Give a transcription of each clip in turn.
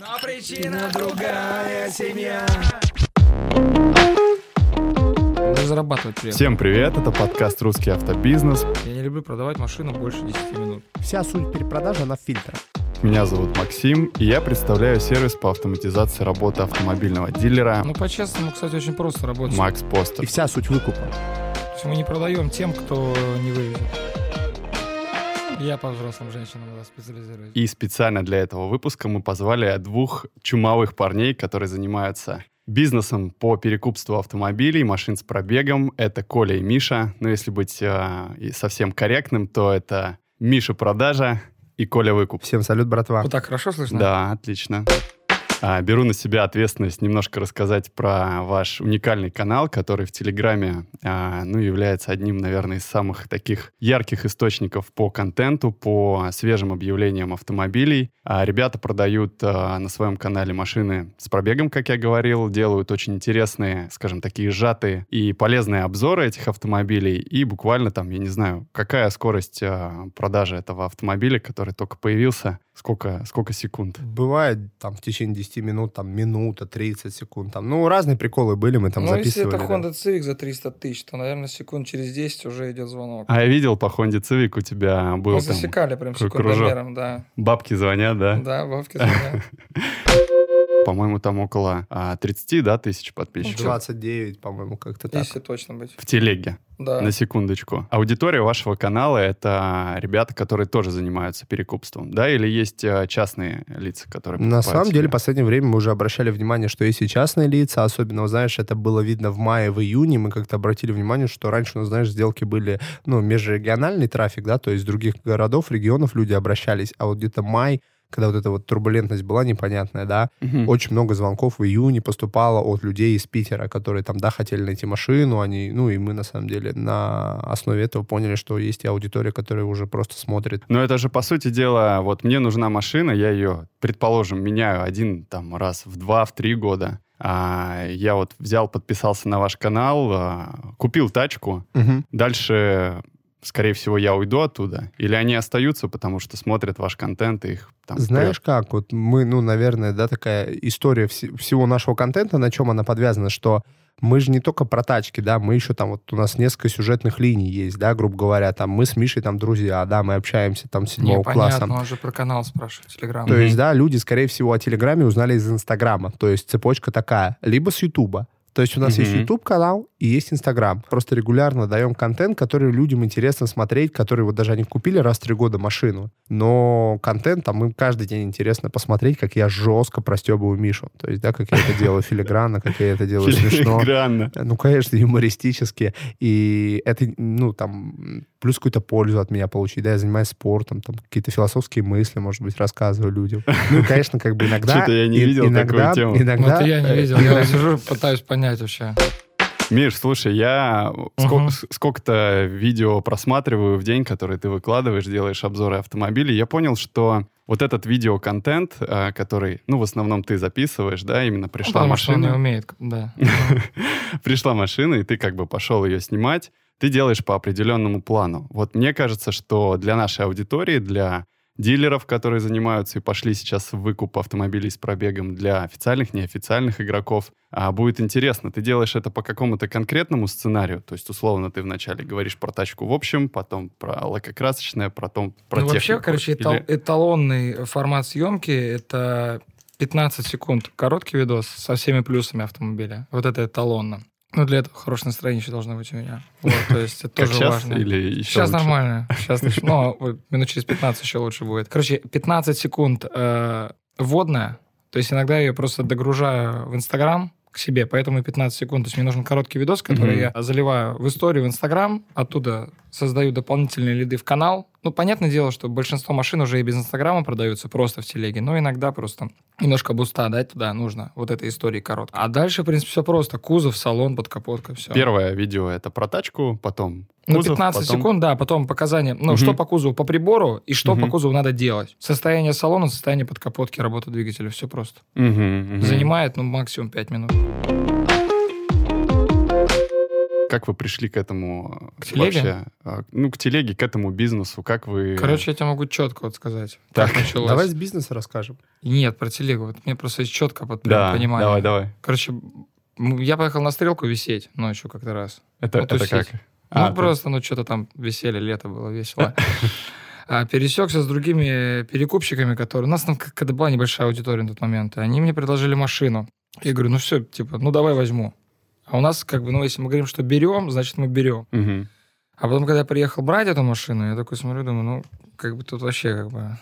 Но причина другая семья. Даже зарабатывать приятно. Всем привет, это подкаст «Русский автобизнес». Я не люблю продавать машину больше 10 минут. Вся суть перепродажи, она в фильтрах. Меня зовут Максим, и я представляю сервис по автоматизации работы автомобильного дилера Ну, по-честному, кстати, очень просто работать. Макс И Постер. вся суть выкупа. То есть мы не продаем тем, кто не вывезет. Я по взрослым женщинам да, специализируюсь. И специально для этого выпуска мы позвали двух чумовых парней, которые занимаются бизнесом по перекупству автомобилей, машин с пробегом. Это Коля и Миша. Но если быть э, совсем корректным, то это Миша продажа и Коля выкуп. Всем салют, братва. Вот так хорошо слышно? Да, отлично. Беру на себя ответственность немножко рассказать про ваш уникальный канал, который в Телеграме, а, ну, является одним, наверное, из самых таких ярких источников по контенту, по свежим объявлениям автомобилей. А, Ребята продают а, на своем канале машины с пробегом, как я говорил, делают очень интересные, скажем, такие сжатые и полезные обзоры этих автомобилей. И буквально там, я не знаю, какая скорость а, продажи этого автомобиля, который только появился, сколько, сколько секунд? Бывает там в течение 10 минут, там минута, 30 секунд. Там, ну, разные приколы были, мы там ну, если записывали. это да. Honda Civic за 300 тысяч, то, наверное, секунд через 10 уже идет звонок. А я видел по Honda Civic у тебя был Мы там засекали прям секундомером, да. бабки звонят, да? Да, бабки звонят. По-моему, там около а, 30, да, тысяч подписчиков 29, по-моему, как-то так. Если точно быть. в телеге, Да. на секундочку. Аудитория вашего канала — это ребята, которые тоже занимаются перекупством, да? Или есть а, частные лица, которые На самом себе? деле, в последнее время мы уже обращали внимание, что есть и частные лица, особенно, знаешь, это было видно в мае, в июне, мы как-то обратили внимание, что раньше, ну, знаешь, сделки были, ну, межрегиональный трафик, да, то есть с других городов, регионов люди обращались, а вот где-то май, когда вот эта вот турбулентность была непонятная, да, Мгм. Очень много звонков в июне поступало от людей из Питера, которые там, да, хотели найти машину, они, ну, и мы, на самом деле, на основе этого поняли, что есть и аудитория, которая уже просто смотрит. Но это же, по сути дела, вот мне нужна машина, я ее, предположим, меняю один там раз в два, в три года. А, я вот взял, подписался на ваш канал, а, купил тачку, Дальше, скорее всего, я уйду оттуда? Или они остаются, потому что смотрят ваш контент и их там... Знаешь как, вот мы, ну, наверное, да, такая история вс- всего нашего контента, на чем она подвязана, что мы же не только про тачки, да, мы еще там, вот у нас несколько сюжетных линий есть, да, грубо говоря, там мы с Мишей там друзья, да, мы общаемся там с седьмого Не, класса. понятно, он же про канал спрашивает, Телеграм. То есть, да, люди, скорее всего, о Телеграме узнали из Инстаграма. То есть цепочка такая. Либо с Ютуба. То есть у нас есть Мгм. YouTube-канал и есть Инстаграм. Просто регулярно даем контент, который людям интересно смотреть, который вот даже они купили раз в три года машину. Но контент там им каждый день интересно посмотреть, как я жестко простебываю Мишу. То есть, да, как я это делаю филигранно, как я это делаю смешно. Филигранно. Ну, конечно, юмористически. И это, ну, там, плюс какую-то пользу от меня получить. Да, я занимаюсь спортом, там, какие-то философские мысли, может быть, рассказываю людям. Ну, конечно, как бы иногда... Что-то я не видел иногда, такую тему. Ну, Иногда... это я не видел. Я сижу, пытаюсь понять вообще. Миш, слушай, я с- сколько-то видео просматриваю в день, которые ты выкладываешь, делаешь обзоры автомобилей. Я понял, что вот этот видеоконтент, а, который, ну, в основном ты записываешь, да, именно пришла Потому что он не машина. умеет, да. пришла машина, и ты как бы пошел ее снимать, ты делаешь по определенному плану. Вот мне кажется, что для нашей аудитории, для дилеров, которые занимаются и пошли сейчас в выкуп автомобилей с пробегом для официальных, неофициальных игроков, а, будет интересно. Ты делаешь это по какому-то конкретному сценарию, то есть условно ты вначале говоришь про тачку в общем, потом про лакокрасочное, потом про Ну, вообще, технику. короче, Или- этал- эталонный формат съемки — это 15 секунд. Короткий видос со всеми плюсами автомобиля. Вот это эталонно. Ну, для этого хорошее настроение еще должно быть у меня. Вот, то есть это тоже сейчас важно. или еще Сейчас лучше? нормально. Сейчас ну, вот минут через 15 еще лучше будет. Короче, 15 секунд э, вводная. То есть иногда я ее просто догружаю в Инстаграм к себе, поэтому и 15 секунд. То есть мне нужен короткий видос, который Мгм. я заливаю в историю в Инстаграм, оттуда создаю дополнительные лиды в канал. Ну, понятное дело, что большинство машин уже и без Инстаграма продаются просто в телеге, но иногда просто немножко буста дать туда нужно, вот этой истории короткой. А дальше, в принципе, все просто. Кузов, салон, подкапотка, все. Первое видео это про тачку, потом Ну, кузов, 15 потом- секунд, да, потом показания, ну, Мгм. что по кузову, по прибору, и что Мгм. по кузову надо делать. Состояние салона, состояние подкапотки, работа двигателя, все просто. Мгм, мгм. Занимает, ну, максимум 5 минут. Как вы пришли к этому К телеге? вообще? А, Ну, к телеге, к этому бизнесу. Как вы... Короче, я тебе могу четко вот сказать, Так, как началось. Давай с бизнеса расскажем. Нет, про телегу. Вот мне просто есть четко под да, понимание. давай, давай. Короче, я поехал на стрелку висеть ночью как-то раз. Это, Ну, это как? Ну, А, ты- просто, ну, что-то там веселье, лето было весело. А, пересекся с другими перекупщиками, которые... У нас там когда была небольшая аудитория на тот момент, и они мне предложили машину. Я говорю, ну все, типа, ну давай возьму. А у нас как бы, ну если мы говорим, что берем, значит мы берем. Мгм. А потом, когда я приехал брать эту машину, я такой смотрю, думаю, ну, как бы тут вообще как бы...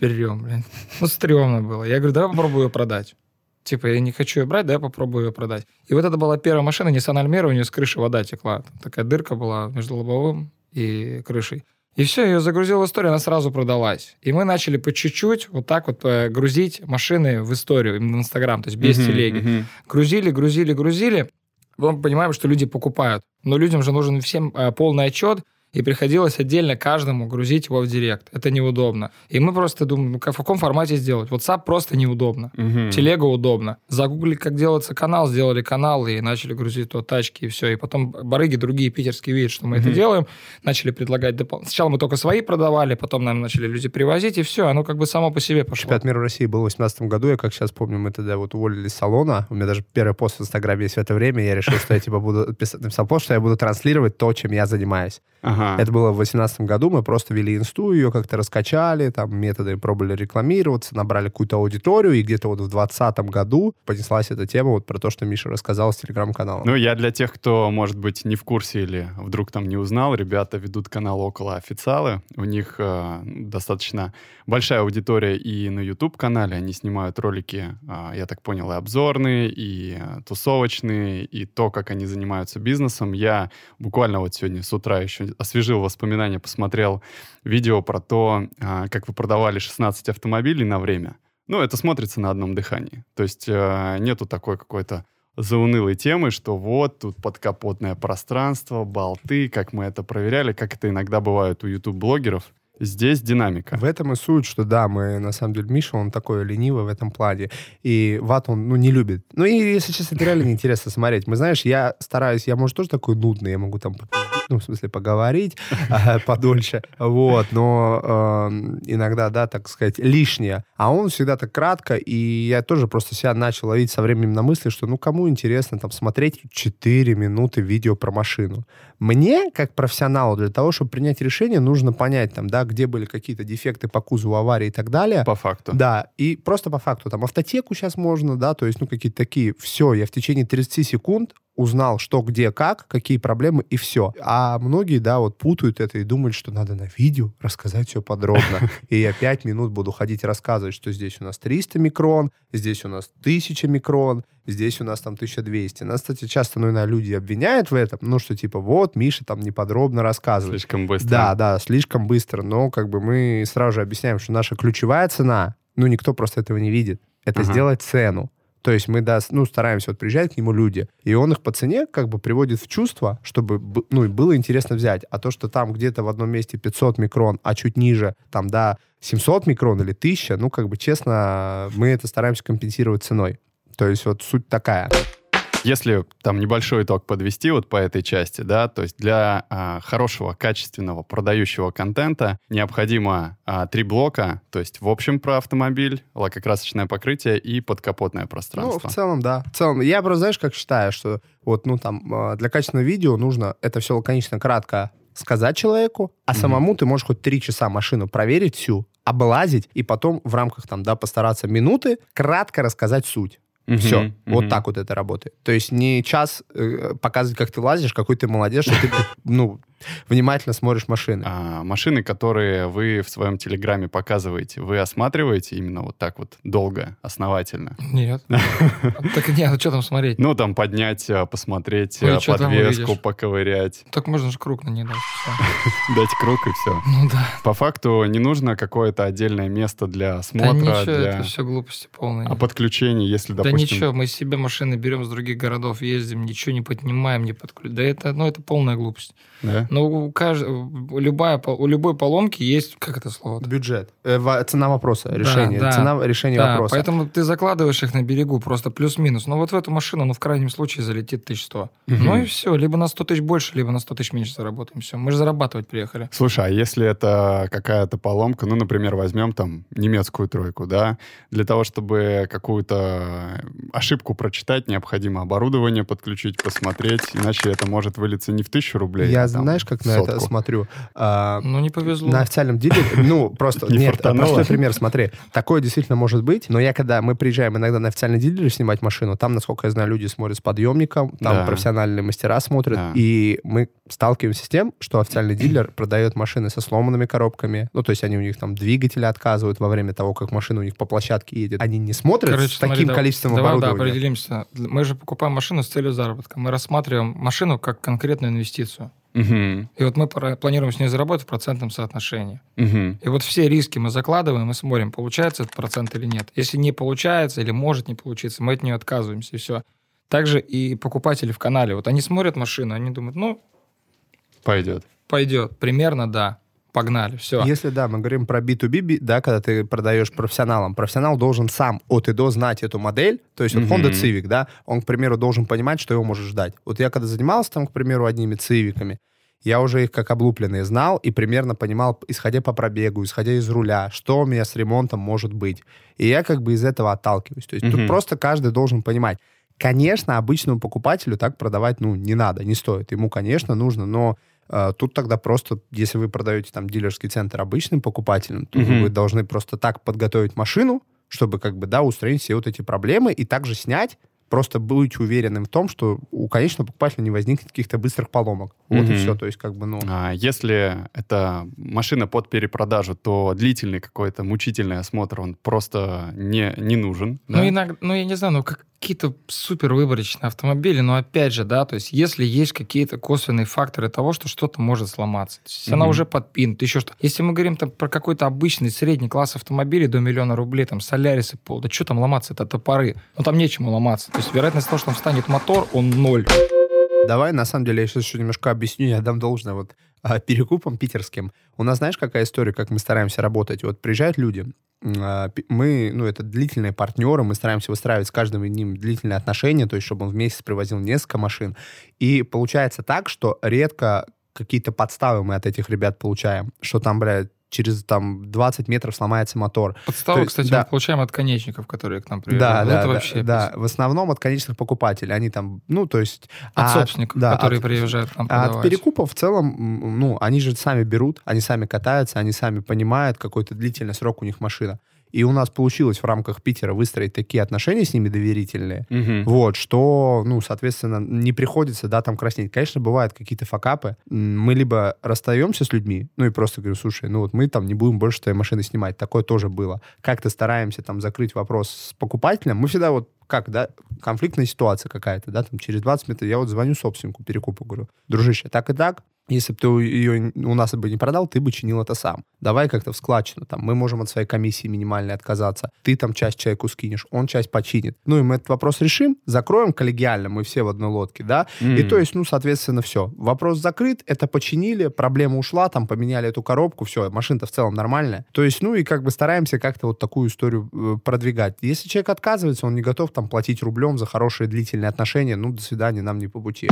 берем, блин. Ну, стрёмно было. Я говорю, давай попробую ее продать. Типа, я не хочу ее брать, давай попробую ее продать. И вот это была первая машина, Nissan Almera, у нее с крыши вода текла. Такая дырка была между лобовым и крышей. И все, ее загрузил в историю, она сразу продалась. И мы начали по чуть-чуть вот так вот э, грузить машины в историю, именно в Инстаграм, то есть без Мгм, телеги. мгм. Грузили, грузили, грузили. Потом понимаем, что люди покупают. Но людям же нужен всем э, полный отчет, и приходилось отдельно каждому грузить его в директ. Это неудобно. И мы просто думаем, ну как, в каком формате сделать? WhatsApp просто неудобно. Мгм. Телега удобно. Загуглили, как делается канал, сделали канал и начали грузить туда тачки, и все. И потом барыги другие питерские видят, что мы это Мгм. делаем, начали предлагать допол- Сначала мы только свои продавали, потом нам начали люди привозить, и все, оно как бы само по себе пошло. Чемпионат мира России был в 2018 году, я как сейчас помню, мы тогда вот уволились с салона, у меня даже первый пост в Инстаграме есть в это время, я решил, что я типа буду писать, написал пост, что я буду транслировать то, чем я занимаюсь. Ага. Это было в 2018 году, мы просто вели инсту, ее как-то раскачали, там методы пробовали рекламироваться, набрали какую-то аудиторию, и где-то вот в 2020 году понеслась эта тема вот про то, что Миша рассказал с телеграм-каналом. Ну, я для тех, кто, может быть, не в курсе или вдруг там не узнал, ребята ведут канал «Около официалы». У них э, достаточно большая аудитория и на YouTube-канале. Они снимают ролики, э, я так понял, и обзорные, и тусовочные, и то, как они занимаются бизнесом. Я буквально вот сегодня с утра еще освежил воспоминания, посмотрел видео про то, э, как вы продавали 16 автомобилей на время. Ну, это смотрится на одном дыхании. То есть э, нету такой какой-то заунылой темы, что вот тут подкапотное пространство, болты, как мы это проверяли, как это иногда бывает у YouTube-блогеров. Здесь динамика. В этом и суть, что да, мы, на самом деле, Миша, он такой ленивый в этом плане. И ват он, ну, не любит. Ну, и, если честно, это реально неинтересно смотреть. Мы, знаешь, я стараюсь, я, может, тоже такой нудный, я могу там, ну, в смысле, поговорить а, подольше, вот, но эм, иногда, да, так сказать, лишнее. А он всегда так кратко, и я тоже просто себя начал ловить со временем на мысли, что, ну, кому интересно там смотреть 4 минуты видео про машину? Мне, как профессионалу, для того, чтобы принять решение, нужно понять, там, да, где были какие-то дефекты по кузову, аварии и так далее. По факту. Да, и просто по факту, там, автотеку сейчас можно, да, то есть, ну, какие-то такие, все, я в течение 30 секунд узнал, что, где, как, какие проблемы, и все. А многие, да, вот путают это и думают, что надо на видео рассказать все подробно. И я 5 минут буду ходить рассказывать, что здесь у нас 300 микрон, здесь у нас 1000 микрон, здесь у нас там 1200. Нас, кстати, часто, ну, иногда люди обвиняют в этом, ну, что типа, вот, Миша там неподробно рассказывает. Слишком быстро. Да, да, слишком быстро, но как бы мы сразу же объясняем, что наша ключевая цена, ну, никто просто этого не видит, это Ага. сделать цену. То есть мы, да, ну, стараемся, вот приезжают к нему люди, и он их по цене как бы приводит в чувство, чтобы, ну, и было интересно взять. А то, что там где-то в одном месте 500 микрон, а чуть ниже, там, да, 700 микрон или 1000, ну, как бы, честно, мы это стараемся компенсировать ценой. То есть вот суть такая. Если там небольшой итог подвести вот по этой части, да, то есть для а, хорошего, качественного, продающего контента необходимо а, три блока, то есть в общем про автомобиль, лакокрасочное покрытие и подкапотное Ну, пространство. в целом, да. В целом, я просто, знаешь, как считаю, что вот, ну, там, э, для качественного видео нужно это все лаконично, кратко сказать человеку, а Мгм. самому ты можешь хоть три часа машину проверить всю, облазить, и потом в рамках, там, да, постараться минуты кратко рассказать суть. Мгм, Все, вот мгм. так вот это работает. То есть не час э, показывать, как ты лазишь, какой ты молодец, что ты, ну, внимательно смотришь машины. А, машины, которые вы в своем телеграме показываете, вы осматриваете именно вот так вот долго, основательно? Нет. Так нет, ну что там смотреть? Ну, там поднять, а, посмотреть, там подвеску, поковырять, Так можно же круг на ней дать. дать круг и все. Ну да. По факту не нужно какое-то отдельное место для Да смотра, ничего, для это все глупости полные. а подключения, если, Да допустим... ничего, мы себе машины берем с других городов, ездим, ничего не поднимаем, не подключаем. Да это, ну, это полная глупость. Да? Но у, кажд... любая, у любой поломки есть, как это слово? Бюджет. Э, цена вопроса, решение. да. Цена решения Да, вопроса. поэтому ты закладываешь их на берегу, просто плюс-минус. Но вот в эту машину, ну, в крайнем случае, залетит 1100. Мгм. Ну и все, либо на 100 тысяч больше, либо на 100 тысяч меньше заработаем. Все, мы же зарабатывать приехали. Слушай, а если это какая-то поломка, ну, например, возьмем там немецкую тройку, да, для того, чтобы какую-то ошибку прочитать, необходимо оборудование подключить, посмотреть, иначе это может вылиться не в тысячу рублей, Я а там знаешь, как в на это сотку. смотрю? А, Ну, не повезло. На официальном дилере, ну, просто, Не нет, простой пример, смотри. Такое действительно может быть, но я когда, мы приезжаем иногда на официальный дилер снимать машину, там, насколько я знаю, люди смотрят с подъемником, там Да. профессиональные мастера смотрят, Да. и мы сталкиваемся с тем, что официальный дилер продает машины со сломанными коробками, ну, то есть они у них там двигатели отказывают во время того, как машина у них по площадке едет. Они не смотрят Короче, с таким смотри, количеством давай, да, оборудования. определимся. Мы же покупаем машину с целью заработка. Мы рассматриваем машину как конкретную инвестицию. Мгм, И вот мы планируем с ней заработать в процентном соотношении. мгм. И вот все риски мы закладываем и смотрим, получается этот процент или нет. Если не получается или может не получиться, мы от нее отказываемся, и все. Также и покупатели в канале. Вот они смотрят машину, они думают, ну, Пойдет. пойдет. Примерно, да. Погнали, все. Если, да, мы говорим про B2B, би- да, когда ты продаешь профессионалам, профессионал должен сам от и до знать эту модель, то есть вот Мгм. Honda Civic, да, он, к примеру, должен понимать, что его может ждать. Вот я когда занимался там, к примеру, одними цивиками, я уже их как облупленные знал и примерно понимал, исходя по пробегу, исходя из руля, что у меня с ремонтом может быть. И я как бы из этого отталкиваюсь. То есть Мгм. тут просто каждый должен понимать. Конечно, обычному покупателю так продавать, ну, не надо, не стоит. Ему, конечно, нужно, но тут тогда просто, если вы продаете там дилерский центр обычным покупателям, то Мгм. вы должны просто так подготовить машину, чтобы как бы, да, устранить все вот эти проблемы и также снять, просто быть уверенным в том, что у конечного покупателя не возникнет каких-то быстрых поломок. Вот и Мгм. все. То есть как бы, ну... А если это машина под перепродажу, то длительный какой-то мучительный осмотр, он просто не, не нужен. Ну, да? иногда, ну, я не знаю, ну, как- какие-то супер выборочные автомобили, но опять же, да, то есть если есть какие-то косвенные факторы того, что что-то может сломаться, то есть она Мгм. уже подпинута, еще что. Если мы говорим там про какой-то обычный средний класс автомобилей до миллиона рублей, там, Солярисы, Пол, да что там ломаться, это топоры. Ну, там нечему ломаться. То есть вероятность того, что там встанет мотор, он ноль. Давай, на самом деле, я сейчас еще немножко объясню, я дам должное вот а, перекупам питерским. У нас, знаешь, какая история, как мы стараемся работать? Вот приезжают люди, а, мы, ну, это длительные партнеры, мы стараемся выстраивать с каждым них длительные отношения, то есть, чтобы он в месяц привозил несколько машин. И получается так, что редко какие-то подставы мы от этих ребят получаем, что там, блядь, через там 20 метров сломается мотор. Подставу, есть, кстати, да. мы получаем от конечников, которые к нам Да, приезжают. Ну, да, это да, вообще да. В основном от конечных покупателей. Они там, ну, то есть... От а собственников, да, которые от- приезжают к нам А от продавать. перекупов в целом, ну, они же сами берут, они сами катаются, они сами понимают, какой-то длительный срок у них машина. И у нас получилось в рамках Питера выстроить такие отношения с ними доверительные, Мгм. вот, что, ну, соответственно, не приходится, да, там краснеть. Конечно, бывают какие-то факапы. Мы либо расстаемся с людьми, ну, и просто говорю, слушай, ну, вот мы там не будем больше твоей машины снимать. Такое тоже было. Как-то стараемся там закрыть вопрос с покупателем. Мы всегда вот как, да, конфликтная ситуация какая-то, да, там через 20 минут я вот звоню собственнику перекупу, говорю, дружище, так и так, если бы ты ее у нас бы не продал, ты бы чинил это сам. Давай как-то в складчину. Там, мы можем от своей комиссии минимальной отказаться. Ты там часть человеку скинешь, он часть починит. Ну и мы этот вопрос решим, закроем коллегиально, мы все в одной лодке, да. И М. то есть, ну, соответственно, все. Вопрос закрыт, это починили, проблема ушла, там поменяли эту коробку, все, машина-то в целом нормальная. То есть, ну и как бы стараемся как-то вот такую историю э, продвигать. Если человек отказывается, он не готов там платить рублем за хорошие длительные отношения, ну, до свидания, нам не по пути.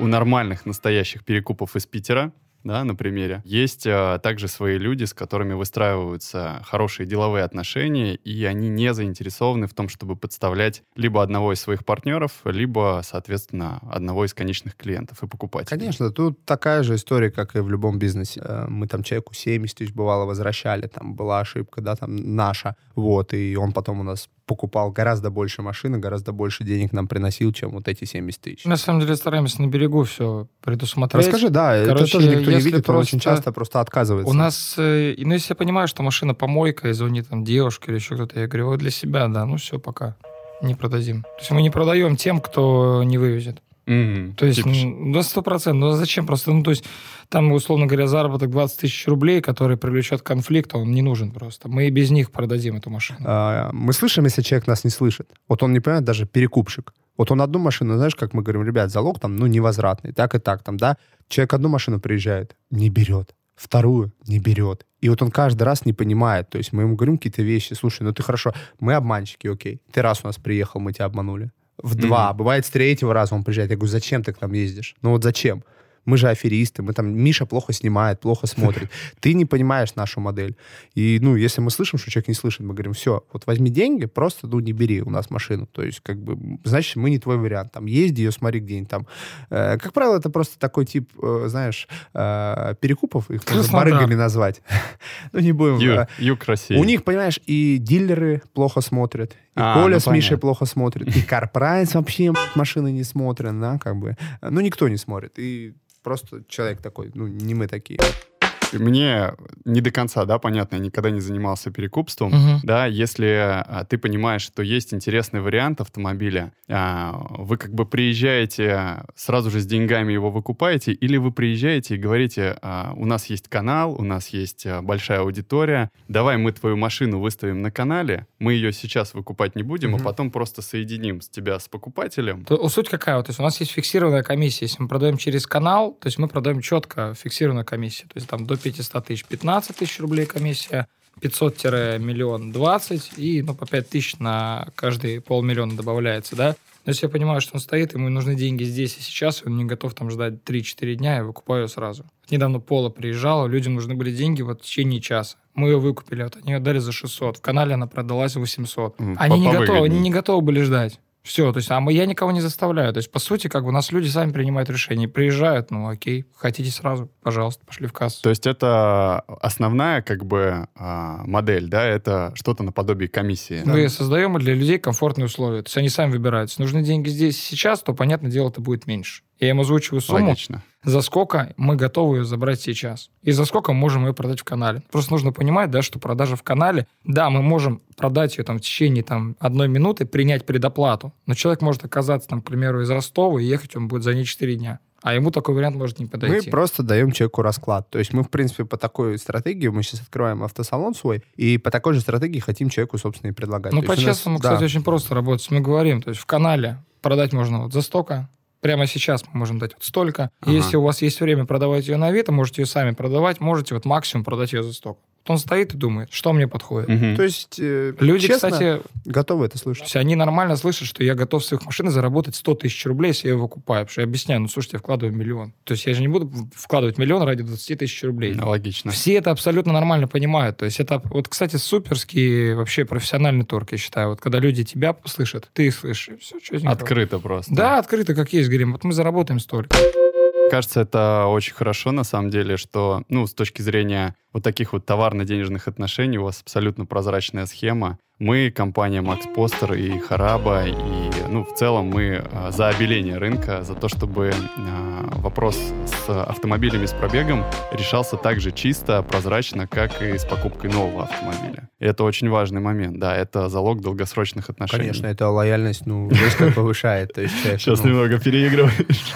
У нормальных настоящих перекупов из Питера, да, на примере, есть а, также свои люди, с которыми выстраиваются хорошие деловые отношения, и они не заинтересованы в том, чтобы подставлять либо одного из своих партнеров, либо, соответственно, одного из конечных клиентов и покупателей. Конечно, тут такая же история, как и в любом бизнесе. Э, Мы там человеку 70 тысяч бывало возвращали, там была ошибка, да, там наша, вот, и он потом у нас покупал гораздо больше машины, гораздо больше денег нам приносил, чем вот эти 70 тысяч. На самом деле стараемся на берегу все предусмотреть. Расскажи, да, это Короче, тоже никто не видит, он очень просто- часто просто отказывается. У нас, э, ну, если я понимаю, что машина помойка, и звонит там девушка или еще кто-то, я говорю, вот для себя, да, ну все, пока, не продадим. То есть мы не продаем тем, кто не вывезет. То есть, м, да, сто процентов. Ну, а зачем просто? Ну, то есть, там, условно говоря, заработок 20 тысяч рублей, который привлечет конфликт, он не нужен просто. Мы и без них продадим эту машину. А, мы слышим, если человек нас не слышит. Вот он не понимает, даже перекупщик. Вот он одну машину, знаешь, как мы говорим, ребят, залог там, ну, невозвратный, так и так там, да. Человек одну машину приезжает, не берет. Вторую не берет. И вот он каждый раз не понимает. То есть мы ему говорим какие-то вещи. Слушай, ну ты хорошо, мы обманщики, окей. Ты раз у нас приехал, мы тебя обманули. В два. Бывает, с третьего раза он приезжает. Я говорю, зачем ты к нам ездишь? Ну вот зачем? Мы же аферисты, мы там, Миша плохо снимает, плохо смотрит. Ты не понимаешь нашу модель. И, ну, если мы слышим, что человек не слышит, мы говорим, все, вот возьми деньги, просто, ну, не бери у нас машину. То есть, как бы, значит, мы не твой вариант. Там, езди ее, смотри где-нибудь там. Э, как правило, это просто такой тип, э, знаешь, э, перекупов, их можно барыгами назвать. ну, не будем. Ю, юг России. У них, понимаешь, и дилеры плохо смотрят, и А, Коля ну, с Мишей понятно. плохо смотрит, и Карпрайс вообще машины не смотрят, да, как бы. Ну, никто не смотрит. И просто человек такой, ну, не мы такие. Мне не до конца, да, понятно, я никогда не занимался перекупством. Мгм. Да, если а, ты понимаешь, что есть интересный вариант автомобиля, а, вы как бы приезжаете сразу же с деньгами его выкупаете, или вы приезжаете и говорите, а, у нас есть канал, у нас есть а, большая аудитория, давай мы твою машину выставим на канале, мы ее сейчас выкупать не будем, Мгм. а потом просто соединим с тебя с покупателем. То, суть какая? Вот, то есть у нас есть фиксированная комиссия. Если мы продаем через канал, то есть мы продаем четко фиксированную комиссию. То есть там до 500 тысяч 15 тысяч рублей комиссия, 500-миллион 20 и ну, по 5 тысяч на каждый полмиллиона добавляется, да? Но если я понимаю, что он стоит, ему нужны деньги здесь и сейчас, и он не готов там ждать 3-4 дня, я выкупаю сразу. Недавно Пола приезжала, людям нужны были деньги вот в течение часа. Мы ее выкупили, вот они ее дали за 600. В канале она продалась за 800. М, Они не готовы, они не готовы были ждать. Все, то есть, а мы, я никого не заставляю. То есть, по сути, как бы у нас люди сами принимают решения. Приезжают, ну окей, хотите сразу, пожалуйста, пошли в кассу. То есть это основная как бы а, модель, да, это что-то наподобие комиссии. Мы создаем для людей комфортные условия. То есть они сами выбирают. Если нужны деньги здесь сейчас, то, понятное дело, это будет меньше. Я им озвучиваю сумму, Логично. за сколько мы готовы ее забрать сейчас. И за сколько мы можем ее продать в канале. Просто нужно понимать, да, что продажа в канале, да, мы можем продать ее там в течение там, одной минуты, принять предоплату, но человек может оказаться, там, к примеру, из Ростова, и ехать он будет за ней 4 дня. А ему такой вариант может не Мы подойти. просто даем человеку расклад. То есть мы, в принципе, по такой стратегии, мы сейчас открываем автосалон свой, и по такой же стратегии хотим человеку, собственно, и предлагать. Ну, То есть у нас- по-честному, да. кстати, очень просто работать. Мы говорим, то есть в канале продать можно вот за столько, прямо сейчас мы можем дать вот столько. Ага. Если у вас есть время продавать ее на Авито, можете ее сами продавать, можете вот максимум продать ее за столько. Вот он стоит и думает, что мне подходит. Мгм. То есть э, Люди, честно, кстати, готовы это то слышать. есть они нормально слышат, что я готов с их машины заработать 100 тысяч рублей, если я ее выкупаю. Потому что я объясняю, ну, слушайте, я вкладываю миллион. То есть я же не буду вкладывать миллион ради 20 тысяч рублей. Логично. Все это абсолютно нормально понимают. То есть это, вот, кстати, суперский вообще профессиональный торг, я считаю. Вот когда люди тебя слышат, ты их слышишь, все. Открыто просто. Да, открыто, как есть, говорим. Вот мы заработаем столько. Кажется, это очень хорошо, на самом деле, что, ну, с точки зрения вот таких вот товарно-денежных отношений у вас абсолютно прозрачная схема. Мы, компания Max Poster и Хараба, и, ну, в целом мы а, за обеление рынка, за то, чтобы а, вопрос с автомобилями с пробегом решался так же чисто, прозрачно, как и с покупкой нового автомобиля. И это очень важный момент, да, это залог долгосрочных отношений. Конечно, это лояльность, ну, резко повышает. Сейчас ну, немного переигрываешь.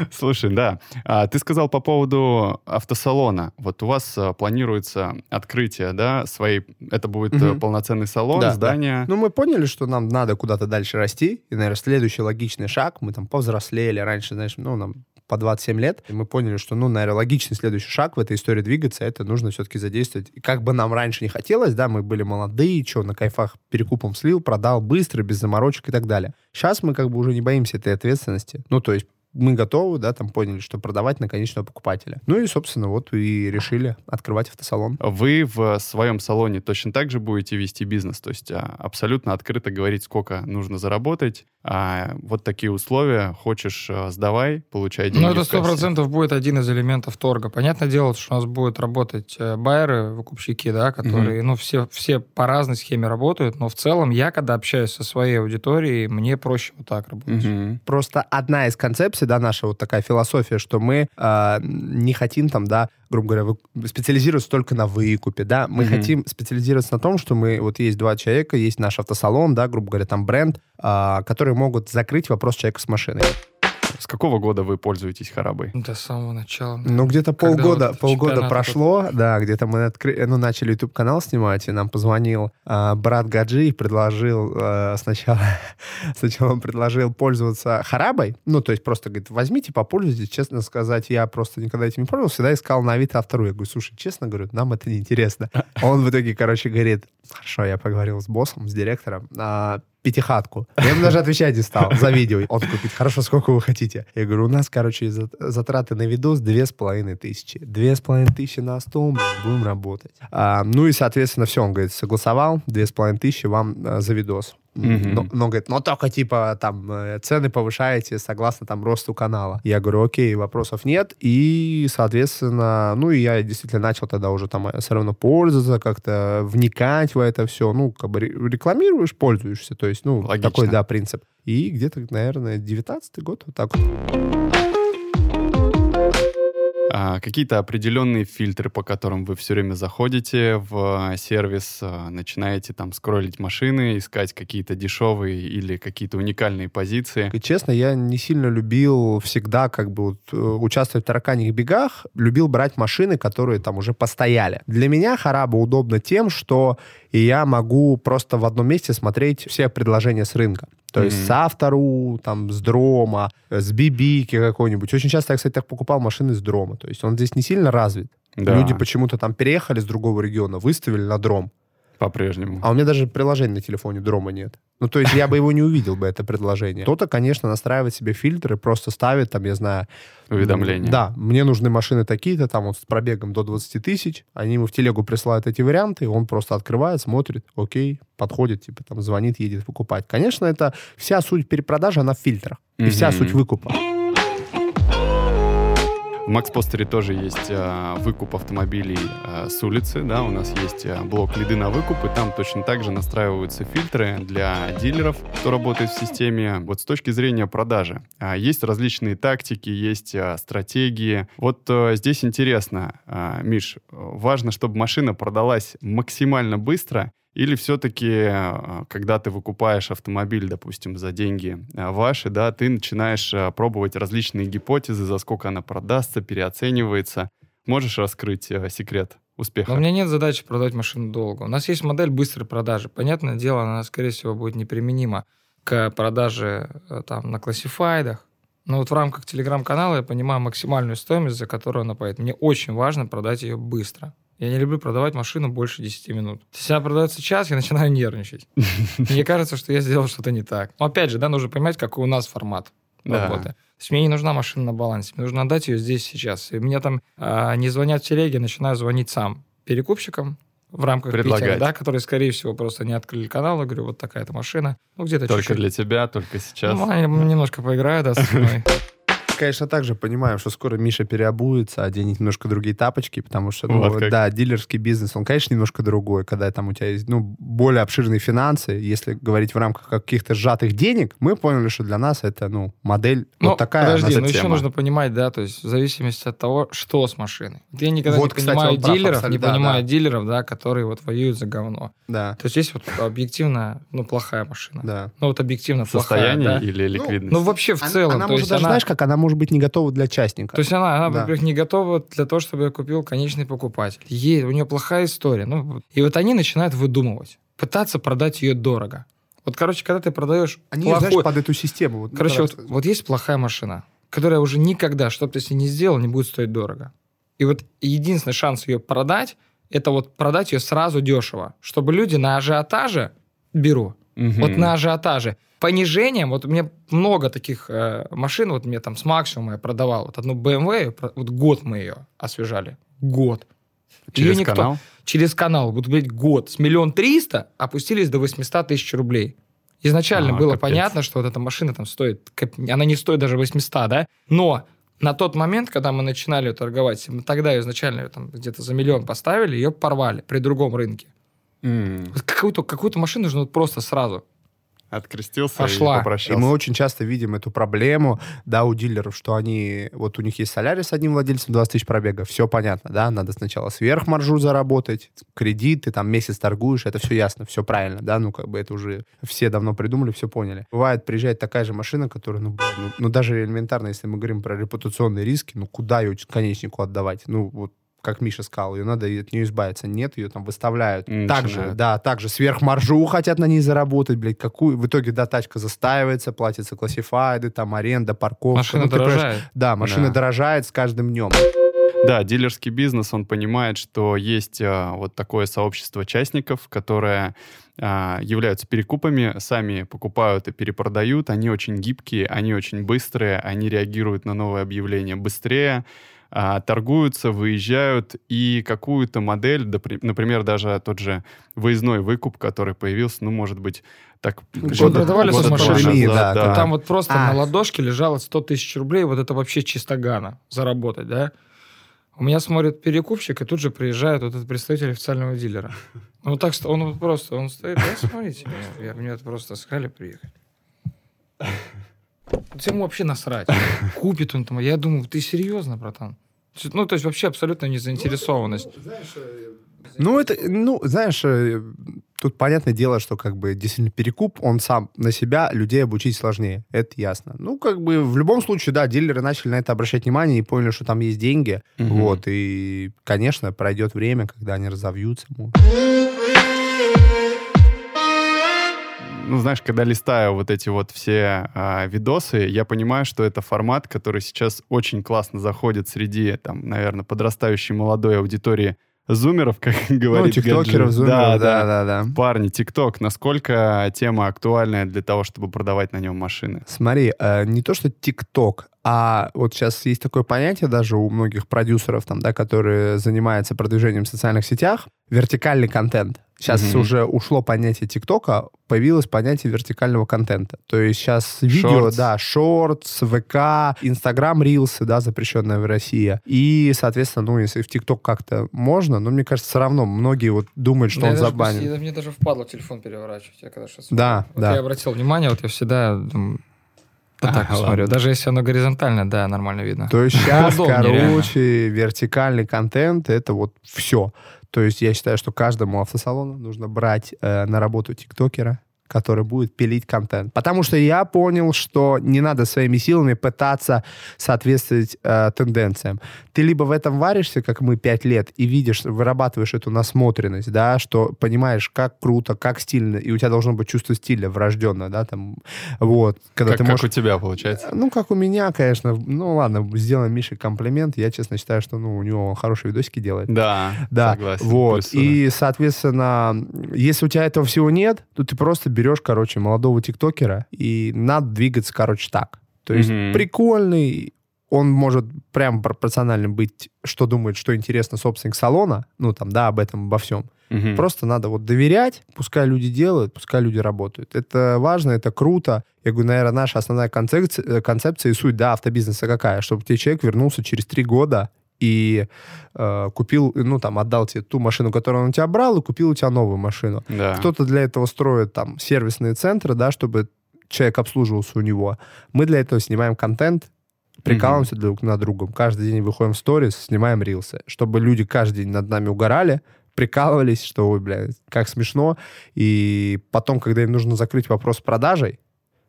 Слушай, да. А, ты сказал по поводу автосалона. Вот у вас а, планируется открытие, да, своей... Это будет э, полноценный салон, Да, да. здание. Ну, мы поняли, что нам надо куда-то дальше расти. И, наверное, следующий логичный шаг, мы там повзрослели раньше, знаешь, ну, нам по 27 лет, и мы поняли, что, ну, наверное, логичный следующий шаг в этой истории двигаться, это нужно все-таки задействовать. И как бы нам раньше не хотелось, да, мы были молодые, что, на кайфах перекупом слил, продал быстро, без заморочек и так далее. Сейчас мы как бы уже не боимся этой ответственности. Ну, то есть мы готовы, да, там поняли, что продавать на конечного покупателя. Ну и, собственно, вот и решили открывать автосалон. Вы в своем салоне точно так же будете вести бизнес, то есть а, абсолютно открыто говорить, сколько нужно заработать. А вот такие условия, хочешь, а, сдавай, получай деньги Ну, это сто процентов будет один из элементов торга. Понятное дело, что у нас будут работать э, байеры, выкупщики, да, которые, ну, все, все по разной схеме работают, но в целом я, когда общаюсь со своей аудиторией, мне проще вот так работать. Мгм. Просто одна из концепций, да, наша вот такая философия, что мы э, не хотим там, да, грубо говоря, специализироваться только на выкупе, да, мы Мгм. хотим специализироваться на том, что мы, вот есть два человека, есть наш автосалон, да, грубо говоря, там бренд, а, которые могут закрыть вопрос человека с машиной. С какого года вы пользуетесь Харабой? До самого начала. Ну, где-то полгода, вот полгода прошло, да, где-то мы откры... ну, начали YouTube-канал снимать, и нам позвонил а, брат Гаджи и предложил а, сначала, сначала он предложил пользоваться Харабой, ну, то есть просто говорит, возьмите, попользуйтесь, честно сказать, я просто никогда этим не пользовался, всегда искал на Авито вторую. Я говорю, слушай, честно говорю, нам это не интересно. Он в итоге, короче, говорит, хорошо, я поговорил с боссом, с директором, а, пятихатку. Я ему даже отвечать не стал за видео. Он «Пить, хорошо, сколько вы хотите? Я говорю, у нас, короче, за- затраты на видос две с половиной тысячи. Две с половиной тысячи на стол, будем работать. А, ну и, соответственно, все, он говорит, согласовал, две с половиной тысячи вам а, за видос. Мгм. Но, но, говорит, но только, типа, там, э, цены повышаете согласно, там, росту канала. Я говорю, окей, вопросов нет. И, соответственно, ну, и я действительно начал тогда уже там все равно пользоваться, как-то вникать в это все. Ну, как бы ре- рекламируешь, пользуешься. То есть, ну, Логично. такой, да, принцип. И где-то, наверное, 19 год, вот так вот. А, какие-то определенные фильтры, по которым вы все время заходите в сервис, а, начинаете там скроллить машины, искать какие-то дешевые или какие-то уникальные позиции. И честно, я не сильно любил всегда как бы вот, э, участвовать в тараканьих бегах, любил брать машины, которые там уже постояли. Для меня Хараба удобно тем, что я могу просто в одном месте смотреть все предложения с рынка. То есть Мгм. с Автору, там, с Дрома, с Бибики какой-нибудь. Очень часто я, кстати, так покупал машины с Дрома. То есть он здесь не сильно развит. Да, Люди почему-то там переехали с другого региона, выставили на Дром. По-прежнему. А у меня даже приложения на телефоне Дрома нет. Ну, то есть я бы его не увидел бы, это предложение. Кто-то, конечно, настраивает себе фильтры, просто ставит, там, я знаю... Уведомления. Да, мне нужны машины такие-то, там, вот с пробегом до 20 тысяч. Они ему в телегу присылают эти варианты, он просто открывает, смотрит, окей, подходит, типа, там, звонит, едет покупать. Конечно, это вся суть перепродажи, она в фильтрах. И вся суть выкупа. Макс Постере тоже есть а, выкуп автомобилей а, с улицы, да, у нас есть а, блок лиды на выкуп, и там точно так же настраиваются фильтры для дилеров, кто работает в системе. Вот с точки зрения продажи, а, есть различные тактики, есть а, стратегии. Вот а, здесь интересно, а, Миш, важно, чтобы машина продалась максимально быстро, или все-таки, а, когда ты выкупаешь автомобиль, допустим, за деньги а, ваши, да, ты начинаешь а, пробовать различные гипотезы, за сколько она продастся, переоценивается. Можешь раскрыть секрет успеха? Но у меня нет задачи продавать машину долго. У нас есть модель быстрой продажи. Понятное дело, она, скорее всего, будет неприменима к продаже там, на классифайдах. Но вот в рамках телеграм-канала я понимаю максимальную стоимость, за которую она поедет. Мне очень важно продать ее быстро. Я не люблю продавать машину больше 10 минут. Если она продается час, я начинаю нервничать. Мне кажется, что я сделал что-то не так. Но опять же, да, нужно понимать, какой у нас формат Да. работы. То есть мне не нужна машина на балансе, мне нужно отдать ее здесь сейчас. И мне там а, не звонят в телеге, начинаю звонить сам перекупщикам в рамках Предлагать. Питера, да, которые, скорее всего, просто не открыли канал. Я говорю, вот такая-то машина. Ну, где-то Только чуть-чуть. для тебя, только сейчас. Ну, они немножко поиграю, да, со мной. Конечно, также понимаем, что скоро Миша переобуется, оденет немножко другие тапочки, потому что, ну, Вот да, дилерский бизнес, он, конечно, немножко другой, когда там у тебя есть, ну, более обширные финансы. Если говорить в рамках каких-то сжатых денег, мы поняли, что для нас это, ну, модель Ну, вот такая. подожди, она но еще тема. нужно понимать, да, то есть в зависимости от того, что с машиной. Я никогда Вот, не кстати, понимаю он прав, дилеров, не да, понимаю да. дилеров, да, которые вот воюют за говно. Да, То есть есть вот объективно, ну, плохая машина. да. Ну, вот объективно Состояние плохая, да. или ликвидность? Ну, вообще в целом. Она то может есть даже, она- знаешь, как она может быть не готова для частника. То есть она, она Да. во-первых, не готова для того, чтобы я купил конечный покупатель. Ей, у нее плохая история. Ну, и вот они начинают выдумывать, пытаться продать ее дорого. Вот, короче, когда ты продаешь Они, плохой... знаешь, под эту систему. вот, Короче, вот, вот есть плохая машина, которая уже никогда, что бы ты с ней ни сделал, не будет стоить дорого. И вот единственный шанс ее продать, это вот продать ее сразу дешево, чтобы люди на ажиотаже беру. Мгм. Вот на ажиотаже. Понижением, вот у меня много таких э, машин, вот мне там с максимума я продавал. Вот одну BMW, вот год мы ее освежали. Год. Через никто- канал? Через канал. Вот, блядь, год. С миллион триста опустились до 800 тысяч рублей. Изначально А, было капец. понятно, что вот эта машина там стоит, она не стоит даже 800, да? Но на тот момент, когда мы начинали её торговать, мы тогда ее изначально там где-то за миллион поставили, ее порвали при другом рынке. М. Вот какую-то, какую-то машину нужно вот просто сразу. Открестился Пошла. и И попрощался. мы очень часто видим эту проблему, да, у дилеров, что они, вот у них есть солярис с одним владельцем, 20 тысяч пробега, все понятно, да, надо сначала сверхмаржу заработать, кредит, ты там месяц торгуешь, это все ясно, все правильно, да, ну, как бы это уже все давно придумали, все поняли. Бывает, приезжает такая же машина, которая, ну, блин, ну, ну, даже элементарно, если мы говорим про репутационные риски, ну, куда ее конечнику отдавать? Ну, вот как Миша сказал, ее надо от нее избавиться. Нет, ее там выставляют. Начинают. Также, да, также сверхмаржу хотят на ней заработать, блядь, какую. В итоге, да, тачка застаивается, платятся классифайды, там аренда, парковка. Машина Ну, ты понимаешь, дорожает. Да, машина Да. дорожает с каждым днем. Да, дилерский бизнес, он понимает, что есть а, вот такое сообщество частников, которые а, являются перекупами, сами покупают и перепродают. Они очень гибкие, они очень быстрые, они реагируют на новые объявления быстрее, а, торгуются, выезжают, и какую-то модель, например, даже тот же выездной выкуп, который появился, ну, может быть, так... Года- продавали года назад, да, Вот Там вот просто А. на ладошке лежало 100 тысяч рублей, вот это вообще чисто гана заработать, да? У меня смотрит перекупщик, и тут же приезжает вот этот представитель официального дилера. Ну, так что он просто, он стоит, да, смотрите, я, мне это просто сказали приехать. Вот Ему вообще насрать. Купит он там. Я думаю, ты серьезно, братан? Ну, то есть вообще абсолютно не заинтересованность. Ну, это, ну, знаешь, э, тут понятное дело, что как бы действительно перекуп, он сам на себя людей обучить сложнее. Это ясно. Ну, как бы в любом случае, да, дилеры начали на это обращать внимание и поняли, что там есть деньги. Мгм. Вот, и, конечно, пройдет время, когда они разовьются. может. Ну, знаешь, когда листаю вот эти вот все а, видосы, я понимаю, что это формат, который сейчас очень классно заходит среди, там, наверное, подрастающей молодой аудитории зумеров, как Ну, говорит тиктокеров, Гаджи. зумеров, Да, да, да. да, да. Парни, ТикТок, насколько тема актуальная для того, чтобы продавать на нем машины? Смотри, э, не то что ТикТок, а вот сейчас есть такое понятие даже у многих продюсеров, там, да, которые занимаются продвижением в социальных сетях, вертикальный контент. Сейчас Мгм. уже ушло понятие ТикТока, появилось понятие вертикального контента. То есть сейчас видео, Shorts. да, шортс, ВК, Инстаграм, Рилсы, да, запрещенная в России. И, соответственно, ну, если в ТикТок как-то можно, но мне кажется, все равно многие вот думают, что Да, он даже забанен. мне даже впадло телефон переворачивать. Я когда что Да, вот да. Я обратил внимание, вот я всегда думаю, вот так А, смотрю. ладно. Даже если оно горизонтально, да, нормально видно. То есть сейчас, короче, вертикальный контент — это вот все. То есть я считаю, что каждому автосалону нужно брать э, на работу тиктокера, который будет пилить контент. Потому что я понял, что не надо своими силами пытаться соответствовать э, тенденциям. Ты либо в этом варишься, как мы, пять лет, и видишь, вырабатываешь эту насмотренность, да, что понимаешь, как круто, как стильно, и у тебя должно быть чувство стиля врожденное, да, там, вот. Когда Как, ты как можешь у тебя получается? ну, как у меня, конечно. Ну, ладно, сделаем Мише комплимент. Я, честно, считаю, что ну, у него хорошие видосики делает. Да, Да, согласен. вот. Плюсую. И, соответственно, если у тебя этого всего нет, то ты просто берешь, короче, молодого тиктокера, и надо двигаться, короче, так. То есть Мгм. прикольный, он может прям пропорционально быть, что думает, что интересно собственник салона, ну, там, да, об этом, обо всем. Мгм. Просто надо вот доверять, пускай люди делают, пускай люди работают. Это важно, это круто. Я говорю, наверное, наша основная концепция, э, концепция и суть да, автобизнеса какая? Чтобы тебе человек вернулся через три года и э, купил, ну, там, отдал тебе ту машину, которую он у тебя брал, и купил у тебя новую машину. Да. Кто-то для этого строит там сервисные центры, да, чтобы человек обслуживался у него. Мы для этого снимаем контент, прикалываемся друг над другом. Каждый день выходим в сторис, снимаем рилсы, чтобы люди каждый день над нами угорали, прикалывались, что, ой, бля, как смешно. И потом, когда им нужно закрыть вопрос с продажей,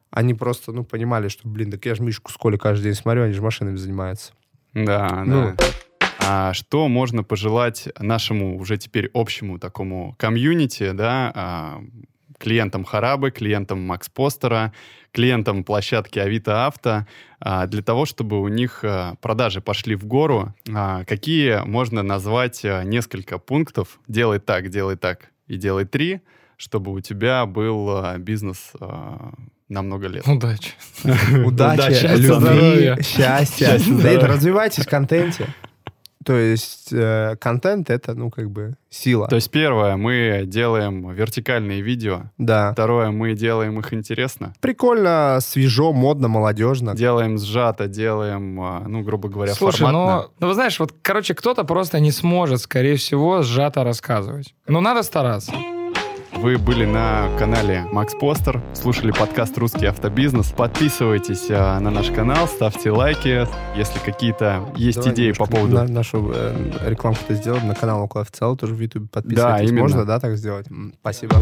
они просто, ну, понимали, что, блин, так я же Мишку с Колей каждый день смотрю, они же машинами занимаются. Да, Ну. да. А что можно пожелать нашему уже теперь общему такому комьюнити, да, а, клиентам Харабы, клиентам Макс Постера, клиентам площадки Авито Авто, а, для того, чтобы у них а, продажи пошли в гору? А, Какие можно назвать несколько пунктов? Делай так, делай так и делай три, чтобы у тебя был бизнес на много лет. Удачи. Удачи, любви, счастья. Развивайтесь в контенте. То есть э, контент — это, ну, как бы сила. То есть первое, мы делаем вертикальные видео, Да. Второе, мы делаем их интересно. Прикольно, свежо, модно, молодежно. Делаем сжато, делаем, а, ну, грубо говоря, Слушай, форматно. ну, ну, вы знаешь, вот, короче, кто-то просто не сможет, скорее всего, сжато рассказывать. Но надо стараться. Вы были на канале Макс Постер, слушали подкаст «Русский автобизнес». Подписывайтесь а, на наш канал, ставьте лайки. Если какие-то есть Давай идеи по поводу... на- нашу э, рекламку-то сделаем на канал около официала, тоже в YouTube подписывайтесь. именно. Можно, да, так сделать? Спасибо.